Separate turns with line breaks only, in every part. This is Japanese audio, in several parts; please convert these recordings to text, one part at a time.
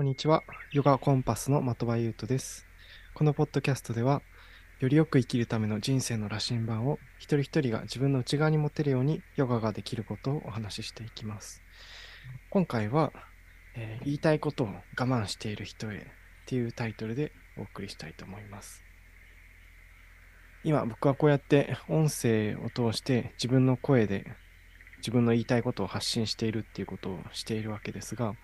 こんにちは。ヨガコンパスの的場優斗です。このポッドキャストでは、よりよく生きるための人生の羅針盤を一人一人が自分の内側に持てるようにヨガができることをお話ししていきます。今回は、えー言いたいことを我慢している人へっていうタイトルでお送りしたいと思います。今僕はこうやって音声を通して自分の声で自分の言いたいことを発信しているっていうことをしているわけですが、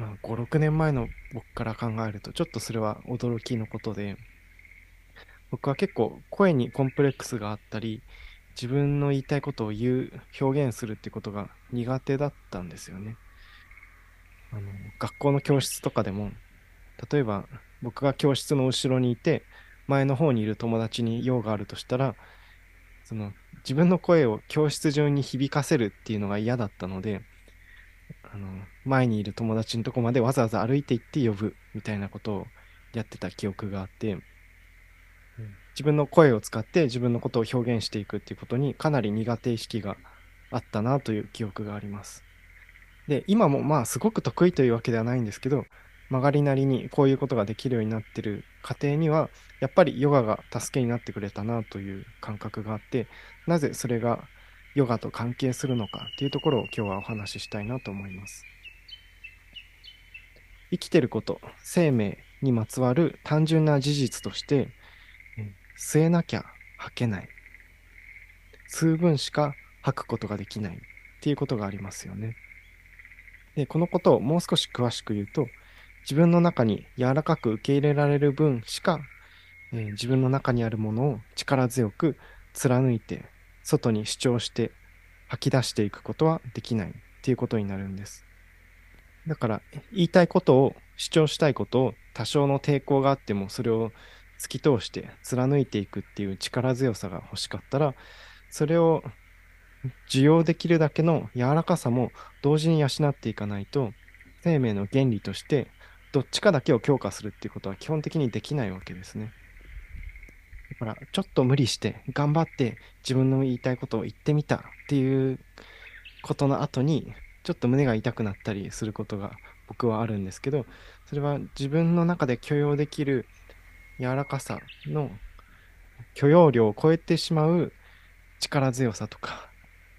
まあ、5、6年前の僕から考えると、ちょっとそれは驚きのことで、僕は結構声にコンプレックスがあったり、自分の言いたいことを言う、表現するってことが苦手だったんですよね。あの、学校の教室とかでも、例えば僕が教室の後ろにいて、前の方にいる友達に用があるとしたら、その自分の声を教室中に響かせるっていうのが嫌だったので、あの前にいる友達のとこまでわざわざ歩いて行って呼ぶみたいなことをやってた記憶があって、自分の声を使って自分のことを表現していくっていうことにかなり苦手意識があったなという記憶があります。で、今もまあすごく得意というわけではないんですけど、曲がりなりにこういうことができるようになってる過程には、やっぱりヨガが助けになってくれたなという感覚があって、なぜそれがヨガと関係するのかっていうところを今日はお話ししたいなと思います。生きてること、生命にまつわる単純な事実として、吸えなきゃ吐けない。数分しか吐くことができないっていうことがありますよね。で、このことをもう少し詳しく言うと、自分の中に柔らかく受け入れられる分しか、えー自分の中にあるものを力強く貫いて外に主張して吐き出していくことはできないっていうことになるんです。だから言いたいことを主張したいことを多少の抵抗があってもそれを突き通して貫いていくっていう力強さが欲しかったらそれを受容できるだけの柔らかさも同時に養っていかないと生命の原理としてどっちかだけを強化するっていうことは基本的にできないわけですね。だからちょっと無理して頑張って自分の言いたいことを言ってみたっていうことの後にちょっと胸が痛くなったりすることが僕はあるんですけどそれは自分の中で許容できる柔らかさの許容量を超えてしまう力強さとか、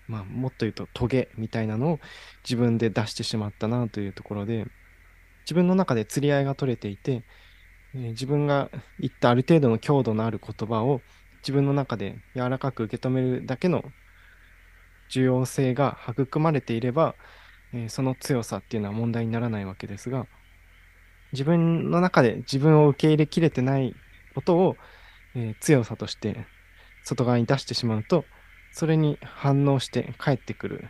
まあ、もっと言うとトゲみたいなのを自分で出してしまったなというところで自分の中で釣り合いが取れていてえ自分が言ったある程度の強度のある言葉を自分の中で柔らかく受け止めるだけの重要性が育まれていれば、えーその強さっていうのは問題にならないわけですが自分の中で自分を受け入れきれてないことを、えー強さとして外側に出してしまうとそれに反応して返ってくる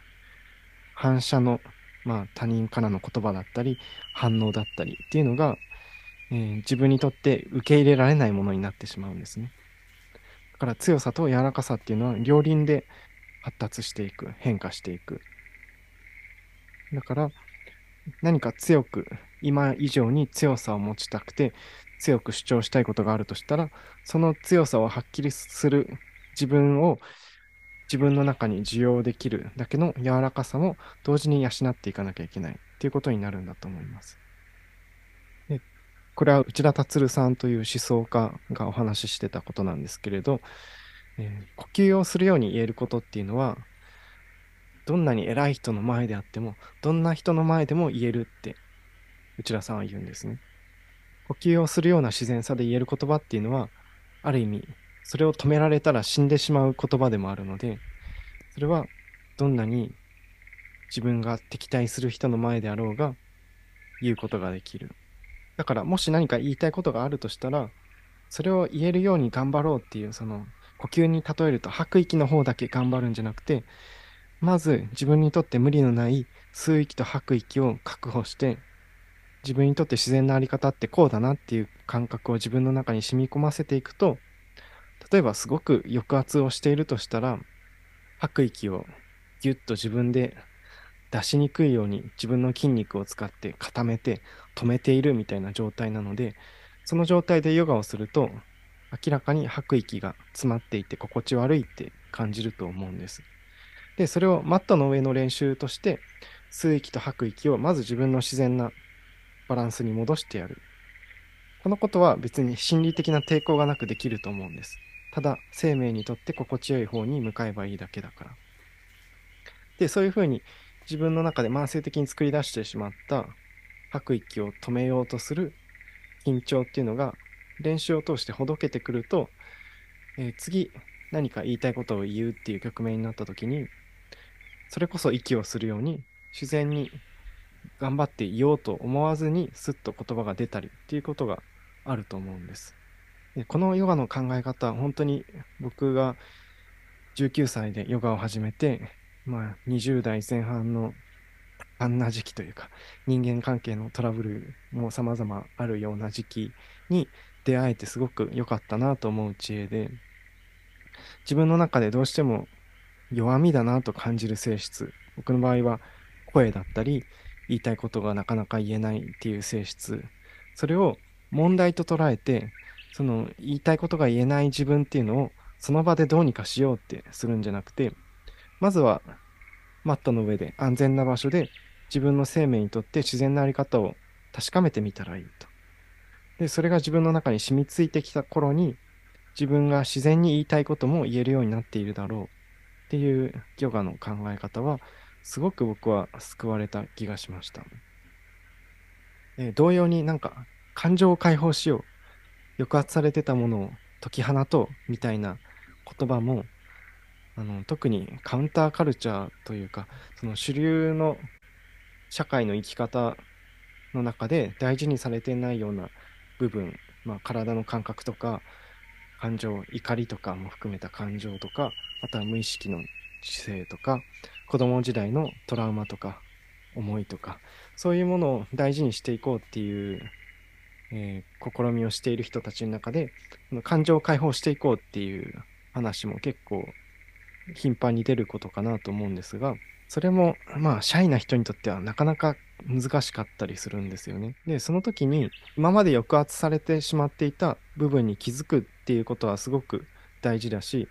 反射の、まあ、他人からの言葉だったり反応だったりっていうのがえー自分にとって受け入れられないものになってしまうんですね。だから強さと柔らかさっていうのは両輪で発達していく、変化していく。だから何か強く、今以上に強さを持ちたくて強く主張したいことがあるとしたら、その強さをはっきりする自分を自分の中に受容できるだけの柔らかさも同時に養っていかなきゃいけないっていうことになるんだと思います。これは内田達さんという思想家がお話ししてたことなんですけれど、えー呼吸をするように言えることっていうのはどんなに偉い人の前であってもどんな人の前でも言えるって内田さんは言うんですね。呼吸をするような自然さで言える言葉っていうのはある意味それを止められたら死んでしまう言葉でもあるのでそれはどんなに自分が敵対する人の前であろうが言うことができる。だからもし何か言いたいことがあるとしたらそれを言えるように頑張ろうっていうその呼吸に例えると吐く息の方だけ頑張るんじゃなくてまず自分にとって無理のない吸う息と吐く息を確保して自分にとって自然なあり方ってこうだなっていう感覚を自分の中に染み込ませていくと例えばすごく抑圧をしているとしたら吐く息をギュッと自分で出しにくいように自分の筋肉を使って固めて止めているみたいな状態なのでその状態でヨガをすると明らかに吐く息が詰まっていて心地悪いって感じると思うんです。でそれをマットの上の練習として吸う息と吐く息をまず自分の自然なバランスに戻してやる。このことは別に心理的な抵抗がなくできると思うんです。ただ、生命にとって心地よい方に向かえばいいだけだから。で、そういうふうに自分の中で慢性的に作り出してしまった吐く息を止めようとする緊張っていうのが練習を通してほどけてくると、えー、次何か言いたいことを言うっていう局面になった時にそれこそ息をするように自然に頑張って言おうと思わずにスッと言葉が出たりっていうことがあると思うんです。でこのヨガの考え方本当に僕が19歳でヨガを始めて、まあ、20代前半のあんな時期というか人間関係のトラブルも様々あるような時期に出会えてすごく良かったなと思う知恵で自分の中でどうしても弱みだなと感じる性質僕の場合は声だったり言いたいことがなかなか言えないっていう性質それを問題と捉えてその言いたいことが言えない自分っていうのをその場でどうにかしようってするんじゃなくてまずはマットの上で安全な場所で自分の生命にとって自然なあり方を確かめてみたらいいと。で、それが自分の中に染みついてきた頃に自分が自然に言いたいことも言えるようになっているだろうっていうヨガの考え方はすごく僕は救われた気がしました。え同様になんか感情を解放しよう抑圧されてたものを解き放とうみたいな言葉もあの特にカウンターカルチャーというかその主流の社会の生き方の中で大事にされてないような部分、まあ、体の感覚とか感情怒りとかも含めた感情とかあとは無意識の知性とか子供時代のトラウマとか思いとかそういうものを大事にしていこうっていう、えー、試みをしている人たちの中で感情を解放していこうっていう話も結構頻繁に出ることかなと思うんですがそれもまあシャイな人にとってはなかなか難しかったりするんですよね。でその時に今まで抑圧されてしまっていた部分に気づくっていうことはすごく大事だし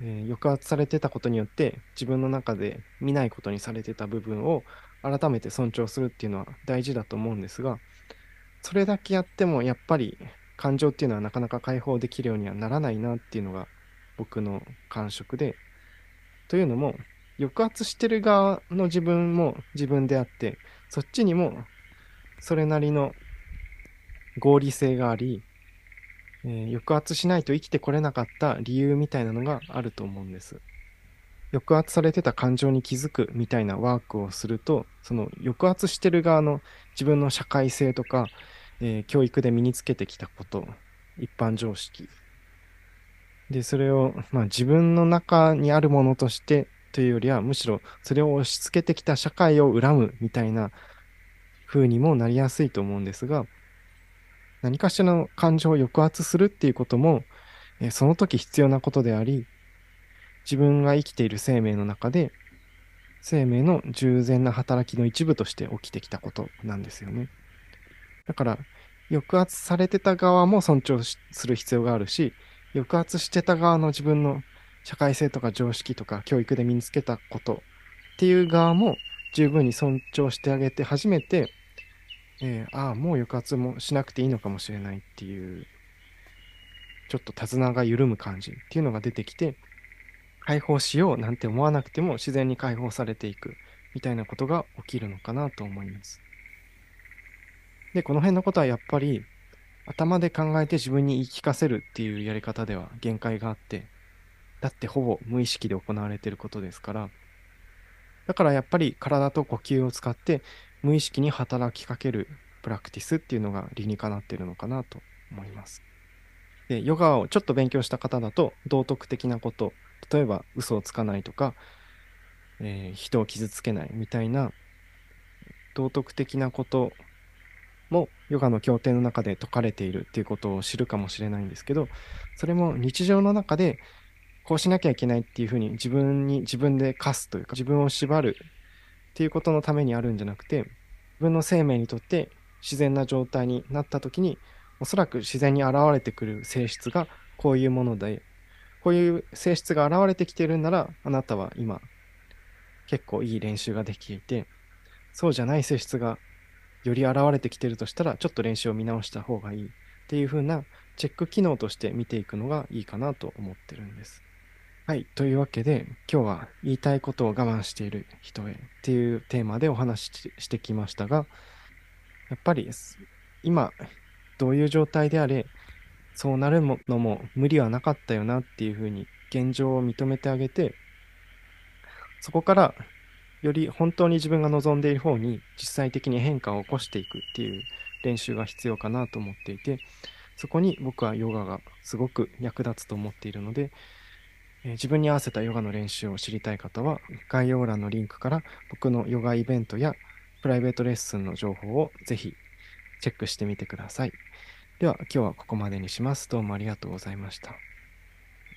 えー、抑圧されてたことによって自分の中で見ないことにされてた部分を改めて尊重するっていうのは大事だと思うんですがそれだけやってもやっぱり感情っていうのはなかなか解放できるようにはならないなっていうのが僕の感触でというのも抑圧してる側の自分も自分であってそっちにもそれなりの合理性がありえー、抑圧しないと生きてこれなかった理由みたいなのがあると思うんです。抑圧されてた感情に気づくみたいなワークをすると、その抑圧してる側の自分の社会性とか、えー、教育で身につけてきたこと、一般常識。で、それを、まあ、自分の中にあるものとしてというよりは、むしろそれを押し付けてきた社会を恨むみたいな風にもなりやすいと思うんですが、何かしらの感情を抑圧するっていうことも、えその時必要なことであり、自分が生きている生命の中で、生命の従前な働きの一部として起きてきたことなんですよね。だから、抑圧されてた側も尊重する必要があるし、抑圧してた側の自分の社会性とか常識とか教育で身につけたことっていう側も十分に尊重してあげて初めてえー、ああ、もう抑圧もしなくていいのかもしれないっていう、ちょっと手綱が緩む感じっていうのが出てきて、解放しようなんて思わなくても自然に解放されていくみたいなことが起きるのかなと思います。で、この辺のことはやっぱり頭で考えて自分に言い聞かせるっていうやり方では限界があって、だってほぼ無意識で行われてることですから、だからやっぱり体と呼吸を使って無意識に働きかけるプラクティスっていうのが理にかなってるのかなと思います。で、ヨガをちょっと勉強した方だと、道徳的なこと、例えば嘘をつかないとか、えー、人を傷つけないみたいな道徳的なことヨガの経典の中で説かれているっていうことを知るかもしれないんですけど、それも日常の中でこうしなきゃいけないっていうふうに自分に自分で課すというか自分を縛るっていうことのためにあるんじゃなくて、自分の生命にとって自然な状態になった時に、おそらく自然に現れてくる性質がこういうもので、こういう性質が現れてきてるんなら、あなたは今、結構いい練習ができていて、そうじゃない性質がより現れてきてるとしたら、ちょっと練習を見直した方がいいっていう風なチェック機能として見ていくのがいいかなと思ってるんです。はい。というわけで、今日は言いたいことを我慢している人へっていうテーマでお話ししてきましたが、やっぱり今、どういう状態であれ、そうなるのも無理はなかったよなっていうふうに現状を認めてあげて、そこからより本当に自分が望んでいる方に実際的に変化を起こしていくっていう練習が必要かなと思っていて、そこに僕はヨガがすごく役立つと思っているので、えー、自分に合わせたヨガの練習を知りたい方は、概要欄のリンクから僕のヨガイベントやプライベートレッスンの情報をぜひチェックしてみてください。では今日はここまでにします。どうもありがとうございました。